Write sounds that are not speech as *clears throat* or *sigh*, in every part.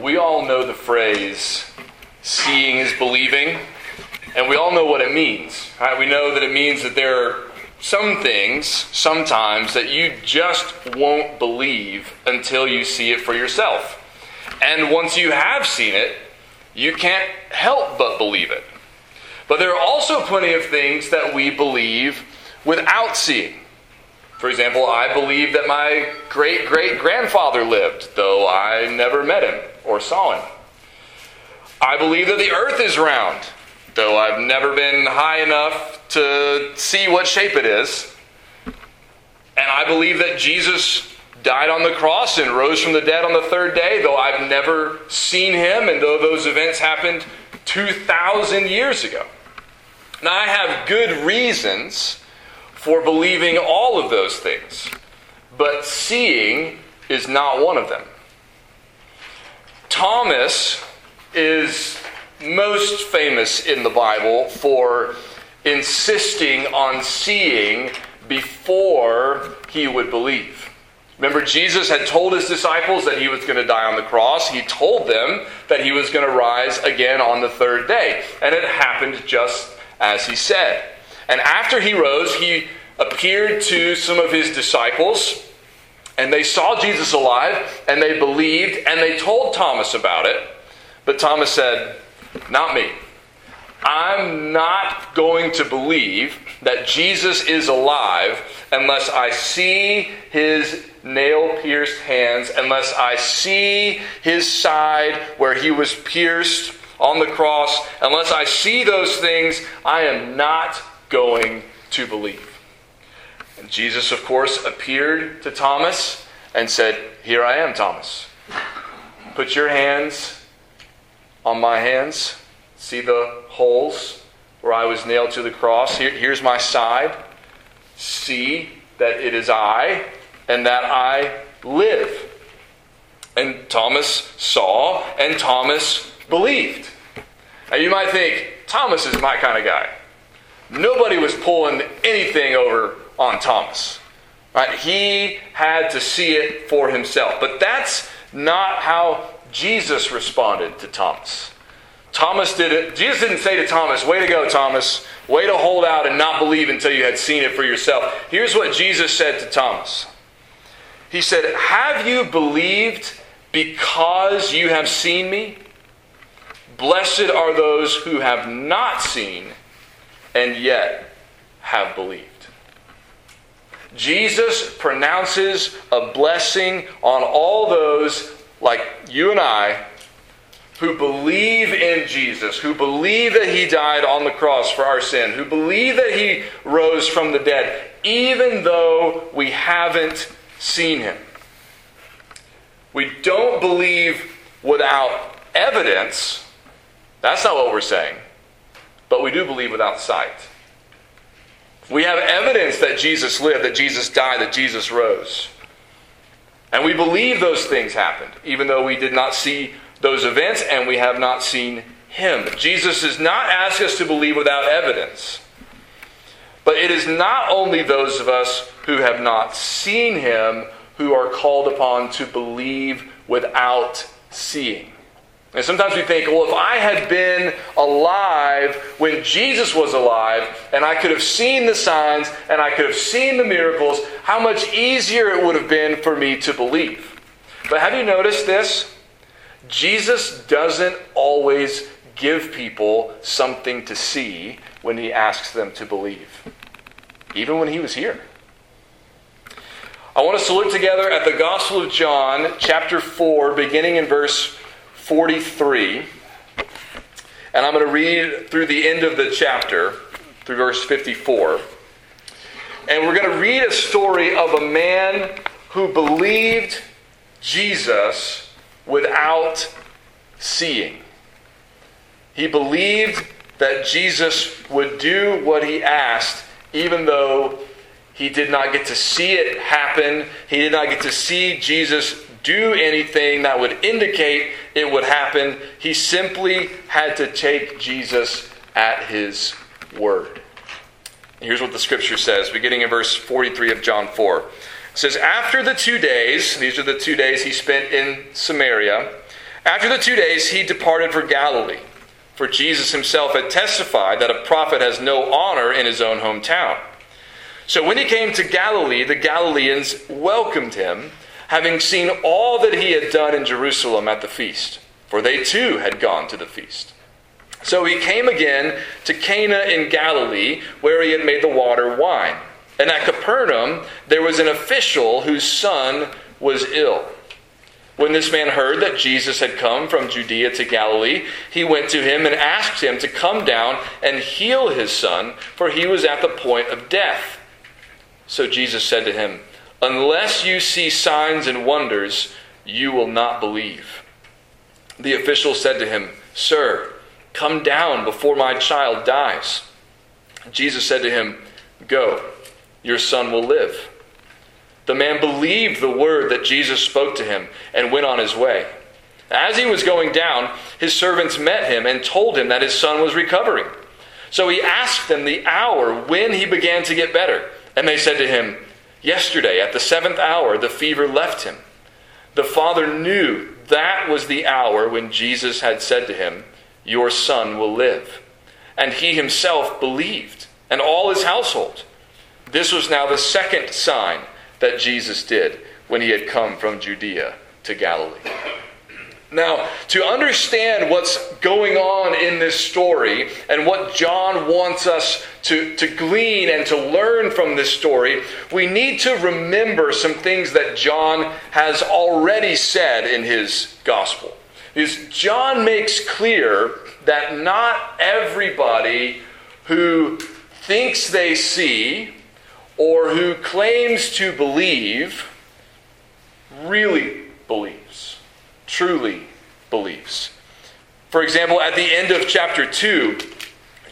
we all know the phrase, seeing is believing, and we all know what it means. Right? We know that it means that there are some things, sometimes, that you just won't believe until you see it for yourself. And once you have seen it, you can't help but believe it. But there are also plenty of things that we believe without seeing. For example, I believe that my great great grandfather lived, though I never met him or saw him. I believe that the earth is round, though I've never been high enough to see what shape it is. And I believe that Jesus died on the cross and rose from the dead on the third day, though I've never seen him and though those events happened 2,000 years ago. Now, I have good reasons for believing all of those things, but seeing is not one of them. Thomas is most famous in the Bible for insisting on seeing before he would believe. Remember, Jesus had told his disciples that he was going to die on the cross. He told them that he was going to rise again on the third day. And it happened just as he said. And after he rose, he appeared to some of his disciples, and they saw Jesus alive, and they believed, and they told Thomas about it. But Thomas said, Not me. I'm not going to believe that Jesus is alive unless I see his nail pierced hands, unless I see his side where he was pierced on the cross, unless I see those things, I am not going to believe. And Jesus, of course, appeared to Thomas and said, Here I am, Thomas. Put your hands on my hands. See the holes where I was nailed to the cross. Here, here's my side. See that it is I and that I live. And Thomas saw and Thomas believed. Now you might think, Thomas is my kind of guy. Nobody was pulling anything over on Thomas. Right? He had to see it for himself. But that's not how Jesus responded to Thomas. Thomas did it. Jesus didn't say to Thomas, Way to go, Thomas. Way to hold out and not believe until you had seen it for yourself. Here's what Jesus said to Thomas He said, Have you believed because you have seen me? Blessed are those who have not seen and yet have believed. Jesus pronounces a blessing on all those like you and I who believe in Jesus, who believe that he died on the cross for our sin, who believe that he rose from the dead, even though we haven't seen him. We don't believe without evidence. That's not what we're saying. But we do believe without sight. We have evidence that Jesus lived, that Jesus died, that Jesus rose. And we believe those things happened, even though we did not see those events and we have not seen him. Jesus does not ask us to believe without evidence. But it is not only those of us who have not seen him who are called upon to believe without seeing. And sometimes we think, well, if I had been alive when Jesus was alive, and I could have seen the signs, and I could have seen the miracles, how much easier it would have been for me to believe. But have you noticed this? Jesus doesn't always give people something to see when he asks them to believe, even when he was here. I want us to look together at the Gospel of John, chapter 4, beginning in verse 43. And I'm going to read through the end of the chapter, through verse 54. And we're going to read a story of a man who believed Jesus without seeing. He believed that Jesus would do what he asked, even though he did not get to see it happen. He did not get to see Jesus do anything that would indicate it would happen. He simply had to take Jesus at his word. Here's what the scripture says, beginning in verse 43 of John 4. It says, After the two days, these are the two days he spent in Samaria, After the two days, he departed for Galilee. For Jesus himself had testified that a prophet has no honor in his own hometown. So when he came to Galilee, the Galileans welcomed him, having seen all that he had done in Jerusalem at the feast, for they too had gone to the feast. So he came again to Cana in Galilee, where he had made the water wine. And at Capernaum, there was an official whose son was ill. When this man heard that Jesus had come from Judea to Galilee, he went to him and asked him to come down and heal his son, for he was at the point of death. So Jesus said to him, Unless you see signs and wonders, you will not believe. The official said to him, Sir, come down before my child dies. Jesus said to him, Go, your son will live. The man believed the word that Jesus spoke to him and went on his way. As he was going down, his servants met him and told him that his son was recovering. So he asked them the hour when he began to get better. And they said to him, Yesterday, at the seventh hour, the fever left him. The father knew that was the hour when Jesus had said to him, Your son will live. And he himself believed, and all his household. This was now the second sign that Jesus did when he had come from Judea to Galilee. Now, to understand what's going on in this story and what John wants us to, to glean and to learn from this story, we need to remember some things that John has already said in his gospel. Because John makes clear that not everybody who thinks they see or who claims to believe really believes, truly believes. For example, at the end of chapter 2,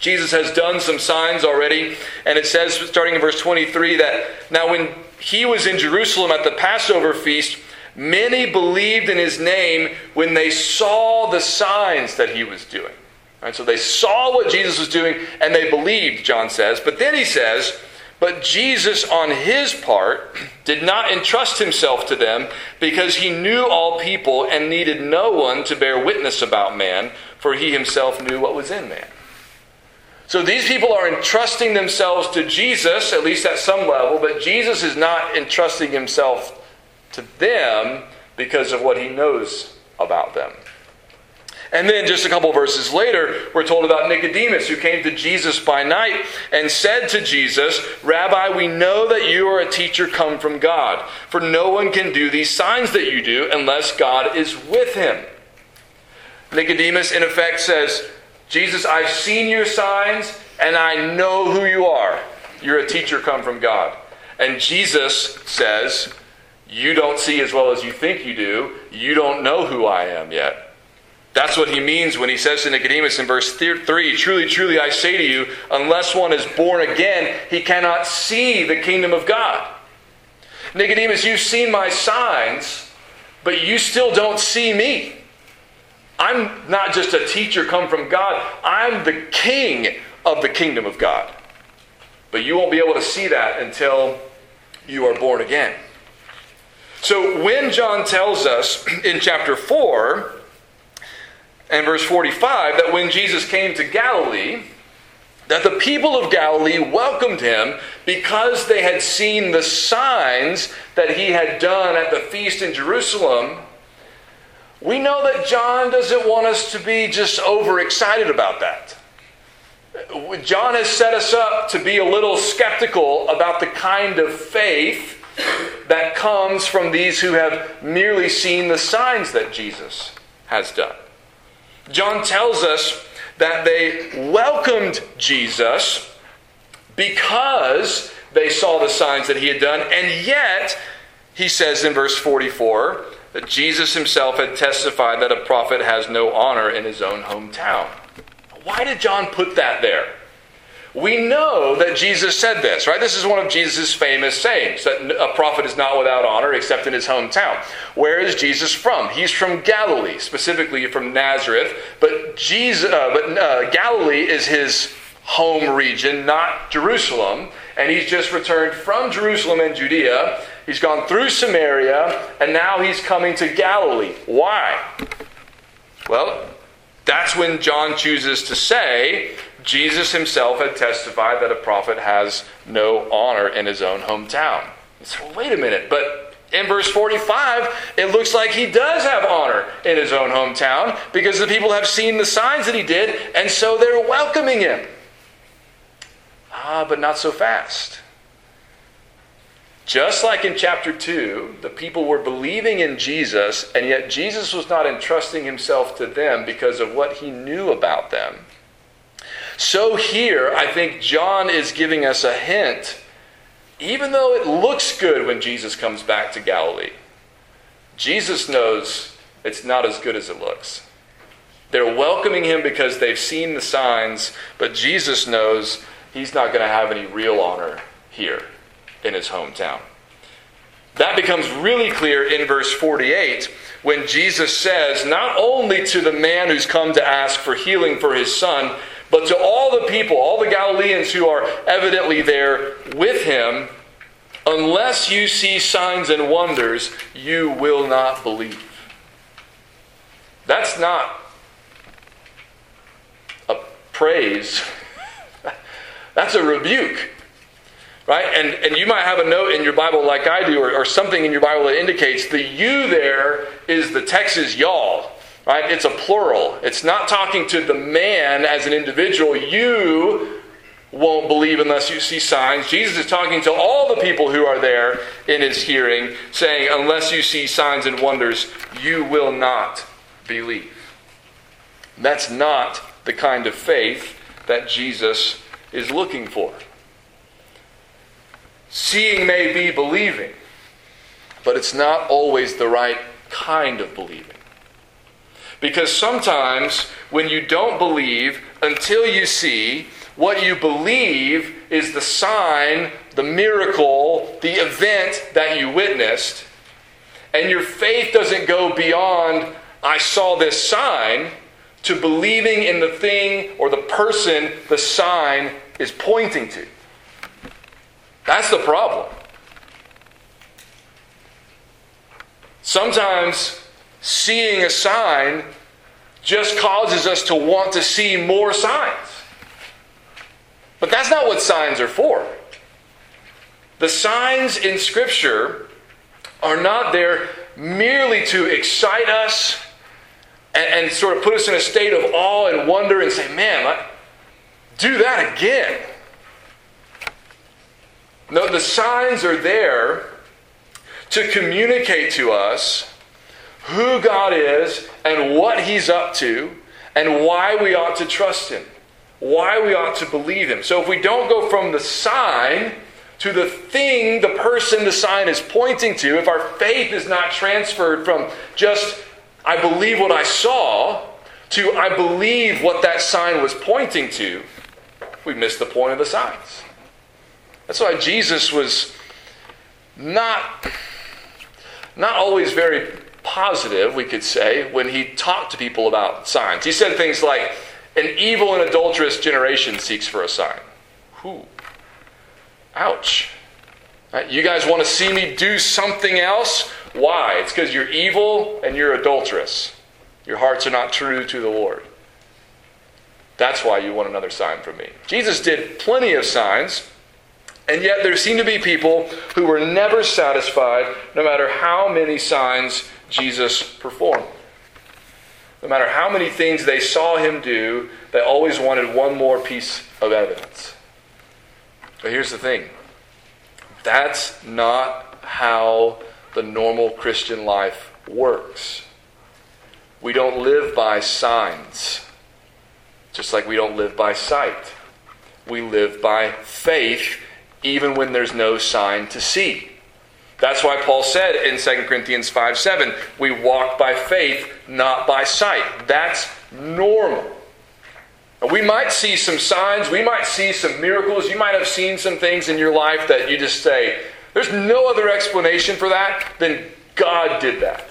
Jesus has done some signs already, and it says, starting in verse 23, that now when he was in Jerusalem at the Passover feast, many believed in his name when they saw the signs that he was doing. Right, so they saw what Jesus was doing and they believed, John says. But then he says, but Jesus, on his part, did not entrust himself to them because he knew all people and needed no one to bear witness about man, for he himself knew what was in man. So these people are entrusting themselves to Jesus, at least at some level, but Jesus is not entrusting himself to them because of what he knows about them. And then just a couple verses later, we're told about Nicodemus, who came to Jesus by night and said to Jesus, Rabbi, we know that you are a teacher come from God, for no one can do these signs that you do unless God is with him. Nicodemus, in effect, says, Jesus, I've seen your signs and I know who you are. You're a teacher come from God. And Jesus says, You don't see as well as you think you do. You don't know who I am yet. That's what he means when he says to Nicodemus in verse 3 Truly, truly, I say to you, unless one is born again, he cannot see the kingdom of God. Nicodemus, you've seen my signs, but you still don't see me. I'm not just a teacher come from God, I'm the king of the kingdom of God. But you won't be able to see that until you are born again. So when John tells us *clears throat* in chapter 4, and verse 45 that when Jesus came to Galilee, that the people of Galilee welcomed him because they had seen the signs that he had done at the feast in Jerusalem. We know that John doesn't want us to be just overexcited about that. John has set us up to be a little skeptical about the kind of faith that comes from these who have merely seen the signs that Jesus has done. John tells us that they welcomed Jesus because they saw the signs that he had done, and yet, he says in verse 44 that Jesus himself had testified that a prophet has no honor in his own hometown. Why did John put that there? We know that Jesus said this, right? This is one of Jesus' famous sayings that a prophet is not without honor except in his hometown. Where is Jesus from? He's from Galilee, specifically from Nazareth, but Jesus, uh, but uh, Galilee is his home region, not Jerusalem, and he's just returned from Jerusalem and Judea. He's gone through Samaria, and now he's coming to Galilee. Why? Well, that's when John chooses to say Jesus himself had testified that a prophet has no honor in his own hometown. So, well, wait a minute, but in verse 45, it looks like he does have honor in his own hometown because the people have seen the signs that he did, and so they're welcoming him. Ah, but not so fast. Just like in chapter 2, the people were believing in Jesus, and yet Jesus was not entrusting himself to them because of what he knew about them. So here, I think John is giving us a hint, even though it looks good when Jesus comes back to Galilee, Jesus knows it's not as good as it looks. They're welcoming him because they've seen the signs, but Jesus knows he's not going to have any real honor here in his hometown. That becomes really clear in verse 48 when Jesus says, not only to the man who's come to ask for healing for his son, but to all the people, all the Galileans who are evidently there with him, unless you see signs and wonders, you will not believe. That's not a praise, *laughs* that's a rebuke. Right? And, and you might have a note in your Bible like I do, or, or something in your Bible that indicates the you there is the Texas y'all. Right? It's a plural. It's not talking to the man as an individual. You won't believe unless you see signs. Jesus is talking to all the people who are there in his hearing, saying, Unless you see signs and wonders, you will not believe. That's not the kind of faith that Jesus is looking for. Seeing may be believing, but it's not always the right kind of believing. Because sometimes when you don't believe until you see, what you believe is the sign, the miracle, the event that you witnessed, and your faith doesn't go beyond, I saw this sign, to believing in the thing or the person the sign is pointing to. That's the problem. Sometimes seeing a sign just causes us to want to see more signs. But that's not what signs are for. The signs in Scripture are not there merely to excite us and, and, sort of put us in a state of awe and wonder and say, man, do that again. No, the signs are there to communicate to us who God is and what He's up to and why we ought to trust Him, why we ought to believe Him. So if we don't go from the sign to the thing, the person the sign is pointing to, if our faith is not transferred from just, I believe what I saw, to I believe what that sign was pointing to, we miss the point of the signs. That's why Jesus was not, not always very positive, we could say, when he talked to people about signs. He said things like, An evil and adulterous generation seeks for a sign. Who? Ouch. Right? You guys want to see me do something else? Why? It's because you're evil and you're adulterous. Your hearts are not true to the Lord. That's why you want another sign from me. Jesus did plenty of signs. And yet there seem to be people who were never satisfied no matter how many signs Jesus performed. No matter how many things they saw him do, they always wanted one more piece of evidence. But here's the thing that's not how the normal Christian life works. We don't live by signs, just like we don't live by sight. We live by faith even when there's no sign to see. That's why Paul said in 2 Corinthians 5 7, we walk by faith, not by sight. That's normal. We might see some signs, we might see some miracles, you might have seen some things in your life that you just say, there's no other explanation for that than God did that.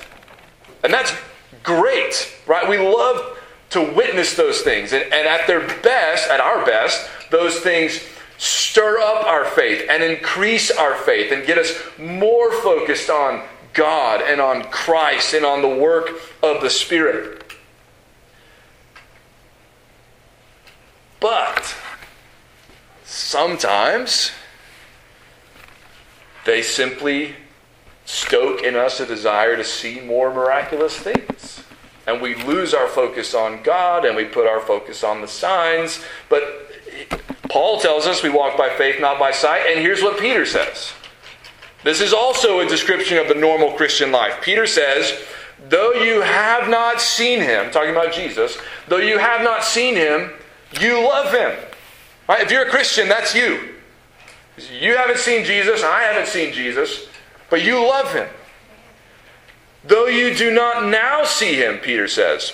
And that's great, right? We love to witness those things. And, and at their best, at our best, those things stir up our faith and increase our faith and get us more focused on God and on Christ and on the work of the Spirit. But sometimes they simply stoke in us a desire to see more miraculous things. And we lose our focus on God and we put our focus on the signs. But Paul tells us we walk by faith, not by sight. And here's what Peter says this is also a description of the normal Christian life. Peter says, Though you have not seen him, talking about Jesus, though you have not seen him, you love him. Right? If you're a Christian, that's you. You haven't seen Jesus, I haven't seen Jesus, but you love him. Though you do not now see him, Peter says,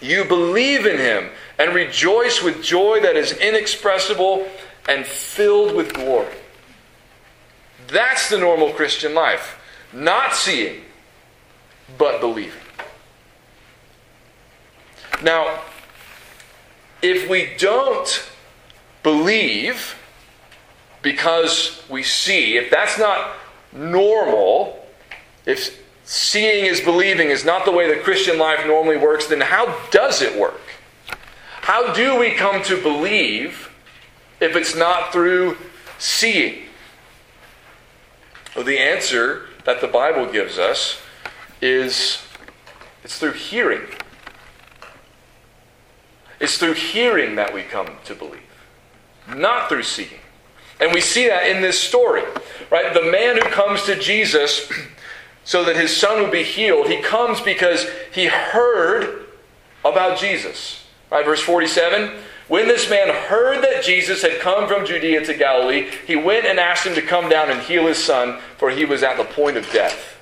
you believe in him and rejoice with joy that is inexpressible and filled with glory. That's the normal Christian life. Not seeing, but believing. Now, if we don't believe because we see, if that's not normal, if seeing is believing is not the way the Christian life normally works, then how does it work? How do we come to believe if it's not through seeing? Well, the answer that the Bible gives us is it's through hearing. It's through hearing that we come to believe, not through seeing. And we see that in this story, right? The man who comes to Jesus *clears throat* so that his son would be healed, he comes because he heard about Jesus. Right? Verse 47 When this man heard that Jesus had come from Judea to Galilee, he went and asked him to come down and heal his son, for he was at the point of death.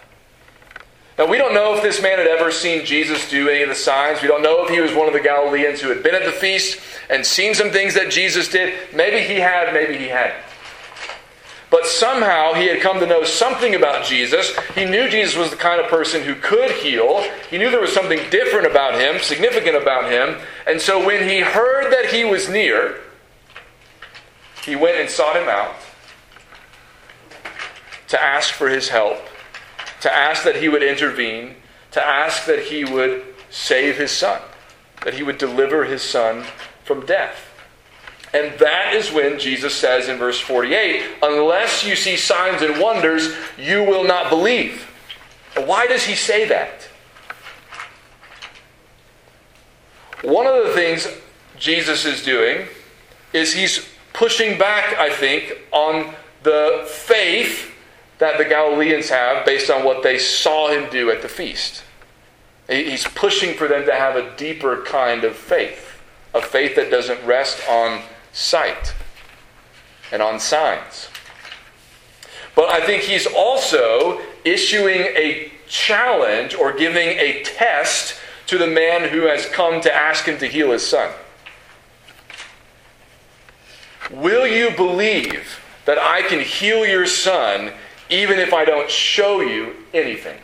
Now, we don't know if this man had ever seen Jesus do any of the signs. We don't know if he was one of the Galileans who had been at the feast and seen some things that Jesus did. Maybe he had, maybe he hadn't. But somehow he had come to know something about Jesus. He knew Jesus was the kind of person who could heal. He knew there was something different about him, significant about him. And so when he heard that he was near, he went and sought him out to ask for his help to ask that he would intervene, to ask that he would save his son, that he would deliver his son from death. And that is when Jesus says in verse 48 unless you see signs and wonders, you will not believe. Why does he say that? One of the things Jesus is doing is he's pushing back, I think, on the faith that the Galileans have based on what they saw him do at the feast. He's pushing for them to have a deeper kind of faith, a faith that doesn't rest on sight and on signs. But I think he's also issuing a challenge or giving a test to the man who has come to ask him to heal his son. Will you believe that I can heal your son even if I don't show you anything?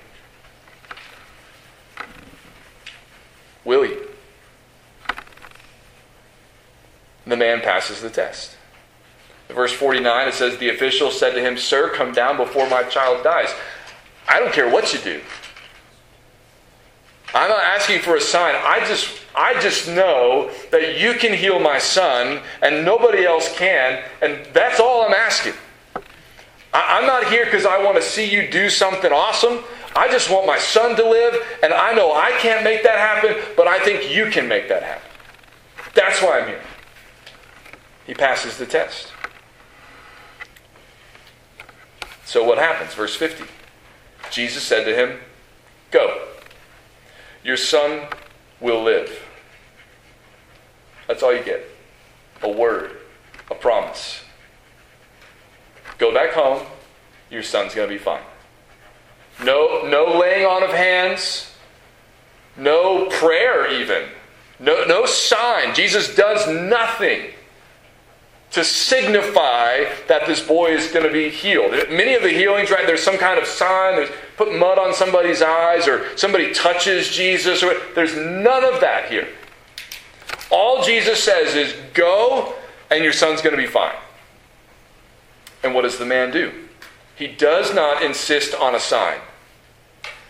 Will you? The man passes the test. Verse 49, it says, The official said to him, Sir, come down before my child dies. I don't care what you do. I'm not asking for a sign. I just, I just know that you can heal my son and nobody else can, and that's all I'm asking. I'm not here because I want to see you do something awesome. I just want my son to live, and I know I can't make that happen, but I think you can make that happen. That's why I'm here. He passes the test. So what happens? Verse 50. Jesus said to him, Go. Your son will live. That's all you get. A word, a promise. Go back home. Your son's going to be fine. No, no laying on of hands. No prayer, even. No, no sign. Jesus does nothing to signify that this boy is going to be healed. Many of the healings, right, there's some kind of sign, there's put mud on somebody's eyes, or somebody touches Jesus, or there's none of that here. All Jesus says is, go, and your son's going to be fine. And what does the man do? He does not insist on a sign.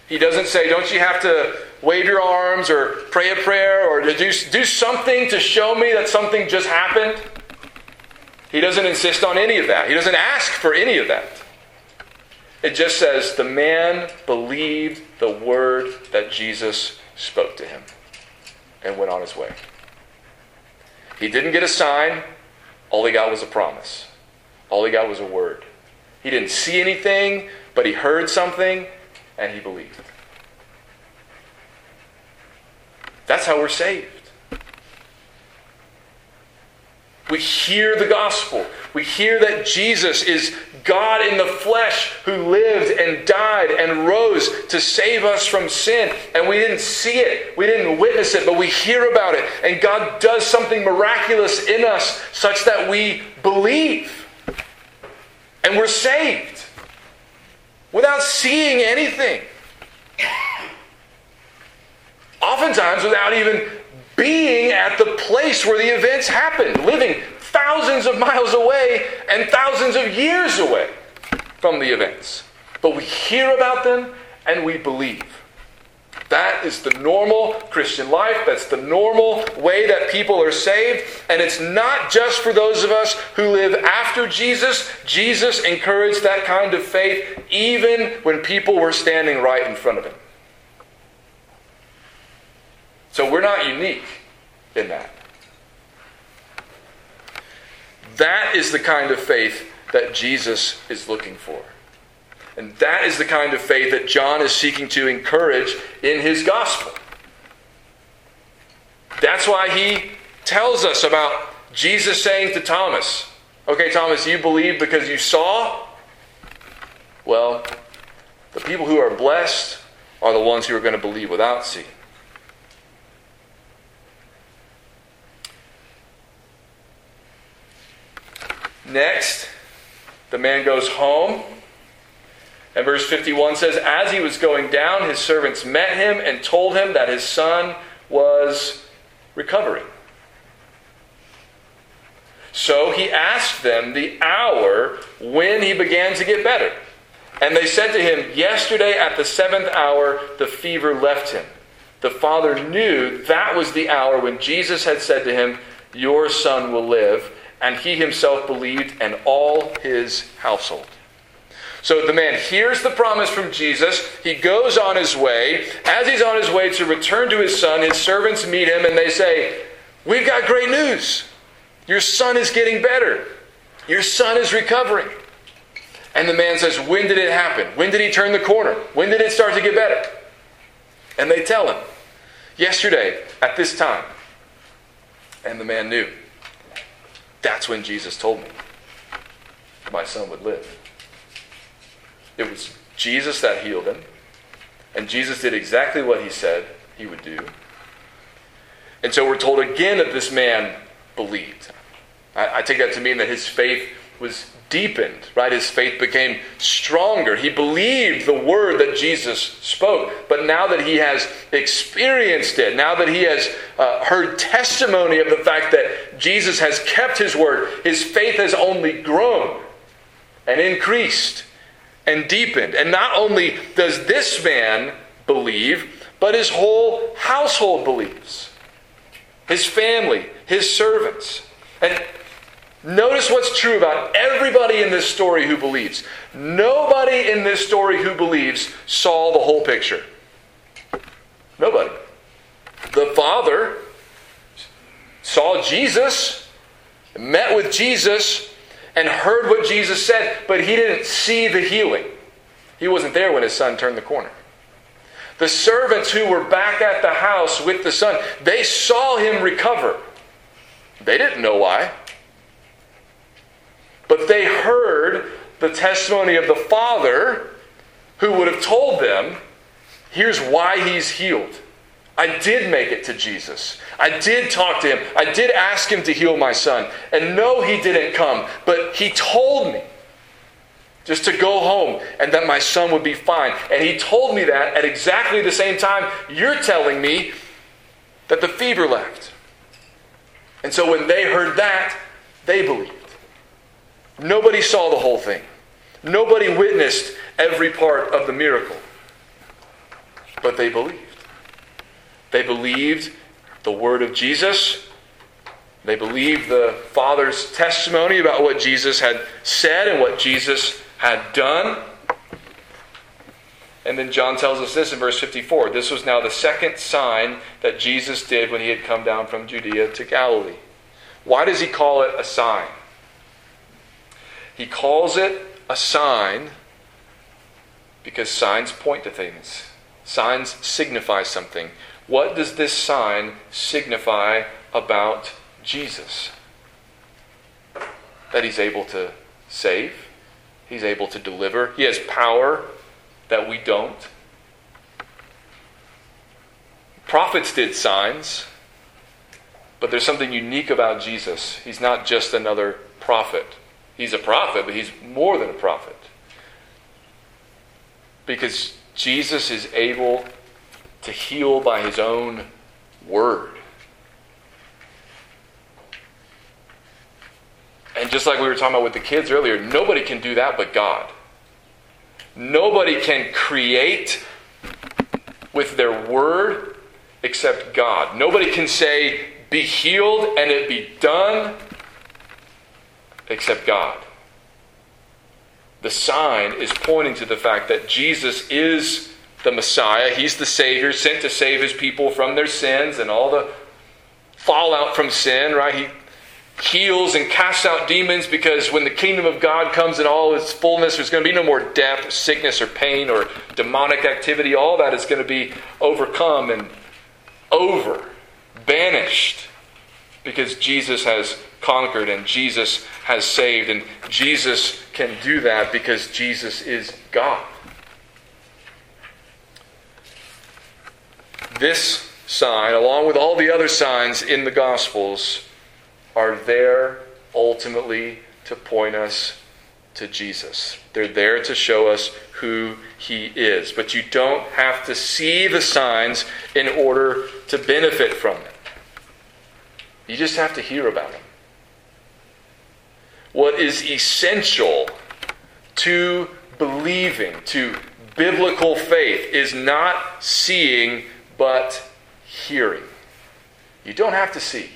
He doesn't say, don't you have to wave your arms or pray a prayer or do, do something to show me that something just happened? He doesn't insist on any of that. He doesn't ask for any of that. It just says the man believed the word that Jesus spoke to him and went on his way. He didn't get a sign, all he got was a promise. All he got was a word. He didn't see anything, but he heard something and he believed. That's how we're saved. We hear the gospel. We hear that Jesus is God in the flesh who lived and died and rose to save us from sin. And we didn't see it, we didn't witness it, but we hear about it. And God does something miraculous in us such that we believe. And we're saved without seeing anything. Oftentimes, without even being at the place where the events happened, living thousands of miles away and thousands of years away from the events. But we hear about them and we believe. That is the normal Christian life. That's the normal way that people are saved. And it's not just for those of us who live after Jesus. Jesus encouraged that kind of faith even when people were standing right in front of him. So we're not unique in that. That is the kind of faith that Jesus is looking for. And that is the kind of faith that John is seeking to encourage in his gospel. That's why he tells us about Jesus saying to Thomas, Okay, Thomas, you believe because you saw? Well, the people who are blessed are the ones who are going to believe without seeing. Next, the man goes home. And verse 51 says, As he was going down, his servants met him and told him that his son was recovering. So he asked them the hour when he began to get better. And they said to him, Yesterday at the seventh hour, the fever left him. The father knew that was the hour when Jesus had said to him, Your son will live and he himself believed, and all his household. So the man hears the promise from Jesus. He goes on his way. As he's on his way to return to his son, his servants meet him and they say, We've got great news. Your son is getting better. Your son is recovering. And the man says, When did it happen? When did he turn the corner? When did it start to get better? And they tell him, Yesterday, at this time. And the man knew. That's when Jesus told me my son would live. It was Jesus that healed him, and Jesus did exactly what he said he would do. And so we're told again that this man believed. I, I take that to mean that his faith was deepened, right? His faith became stronger. He believed the word that Jesus spoke. But now that he has experienced it, now that he has uh, heard testimony of the fact that Jesus has kept his word, his faith has only grown and increased and deepened. And not only does this man believe, but his whole household believes. His family, his servants. And Notice what's true about everybody in this story who believes. Nobody in this story who believes saw the whole picture. Nobody. The Father saw Jesus, met with Jesus, and heard what Jesus said, but he didn't see the healing. He wasn't there when his son turned the corner. The servants who were back at the house with the son, they saw him recover. They didn't know why. But they heard the testimony of the Father who would have told them, here's why he's healed. I did make it to Jesus. I did talk to him. I did ask him to heal my son. And no, he didn't come, but he told me just to go home and that my son would be fine. And he told me that at exactly the same time you're telling me that the fever left. And so when they heard that, they believed. Nobody saw the whole thing. Nobody witnessed every part of the miracle. but they believed. They believed the word of Jesus. They believed the Father's testimony about what Jesus had said and what Jesus had done. And then John tells us this in verse 54 this was now the second sign that Jesus did when he had come down from Judea to Galilee. Why does he call it a sign? He calls it a sign because signs point to things, signs signify something. What does this sign signify about Jesus? That he's able to save, he's able to deliver, he has power that we don't. Prophets did signs, but there's something unique about Jesus. He's not just another prophet. He's a prophet, but he's more than a prophet. Because Jesus is able to heal by his own word. And just like we were talking about with the kids earlier, nobody can do that but God. Nobody can create with their word except God. Nobody can say, be healed and it be done except God. The sign is pointing to the fact that Jesus is the Messiah. He's the Savior sent to save his people from their sins and all the fallout from sin, right? He heals and casts out demons because when the kingdom of God comes in all its fullness, there's going to be no more death, sickness, or pain, or demonic activity. All that is going to be overcome and over, banished, because Jesus has conquered and Jesus has saved. And Jesus can do that because Jesus is God. This sign, along with all the other signs in the Gospels, are there ultimately to point us to Jesus. They're there to show us who He is. But you don't have to see the signs in order to benefit from them. You just have to hear about them. What is essential to believing, to biblical faith, is not seeing, but hearing. You don't have to see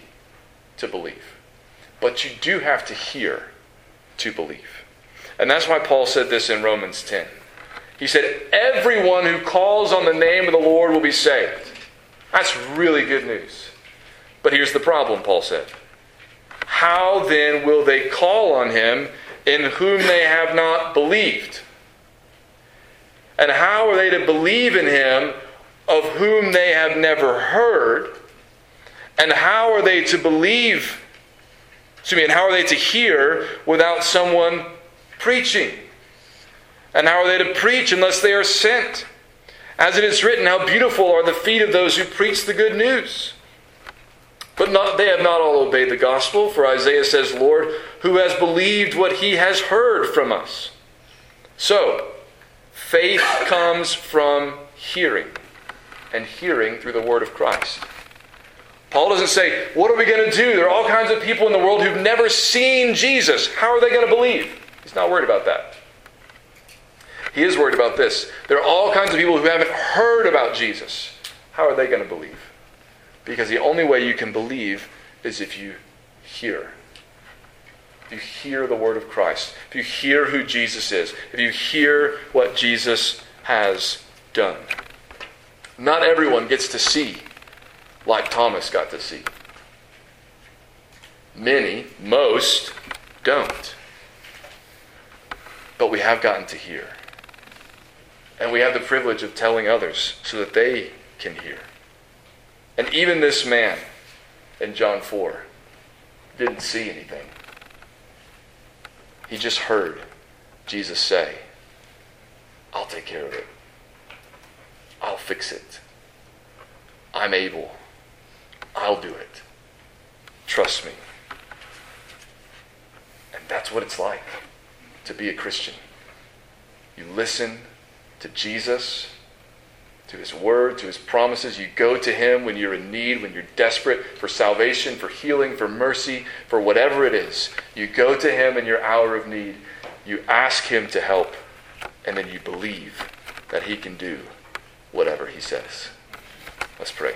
to believe. But you do have to hear to believe. And that's why Paul said this in Romans 10. He said, Everyone who calls on the name of the Lord will be saved. That's really good news. But here's the problem, Paul said. How then will they call on him in whom they have not believed? And how are they to believe in him of whom they have never heard? And how are they to believe? Excuse me, and how are they to hear without someone preaching? And how are they to preach unless they are sent? As it is written, How beautiful are the feet of those who preach the good news. But not, they have not all obeyed the gospel, for Isaiah says, Lord, who has believed what he has heard from us? So, faith comes from hearing, and hearing through the word of Christ. Paul doesn't say, What are we going to do? There are all kinds of people in the world who've never seen Jesus. How are they going to believe? He's not worried about that. He is worried about this. There are all kinds of people who haven't heard about Jesus. How are they going to believe? Because the only way you can believe is if you hear. If you hear the word of Christ, if you hear who Jesus is, if you hear what Jesus has done. Not everyone gets to see like Thomas got to see. Many, most, don't. But we have gotten to hear. And we have the privilege of telling others so that they can hear. And even this man in John 4 didn't see anything. He just heard Jesus say, I'll take care of it. I'll fix it. I'm able. I'll do it. Trust me. And that's what it's like to be a Christian. You listen to Jesus, to His Word, to His promises. You go to Him when you're in need, when you're desperate for salvation, for healing, for mercy, for whatever it is. You go to Him in your hour of need. You ask Him to help, and then you believe that He can do whatever he says. Let's pray.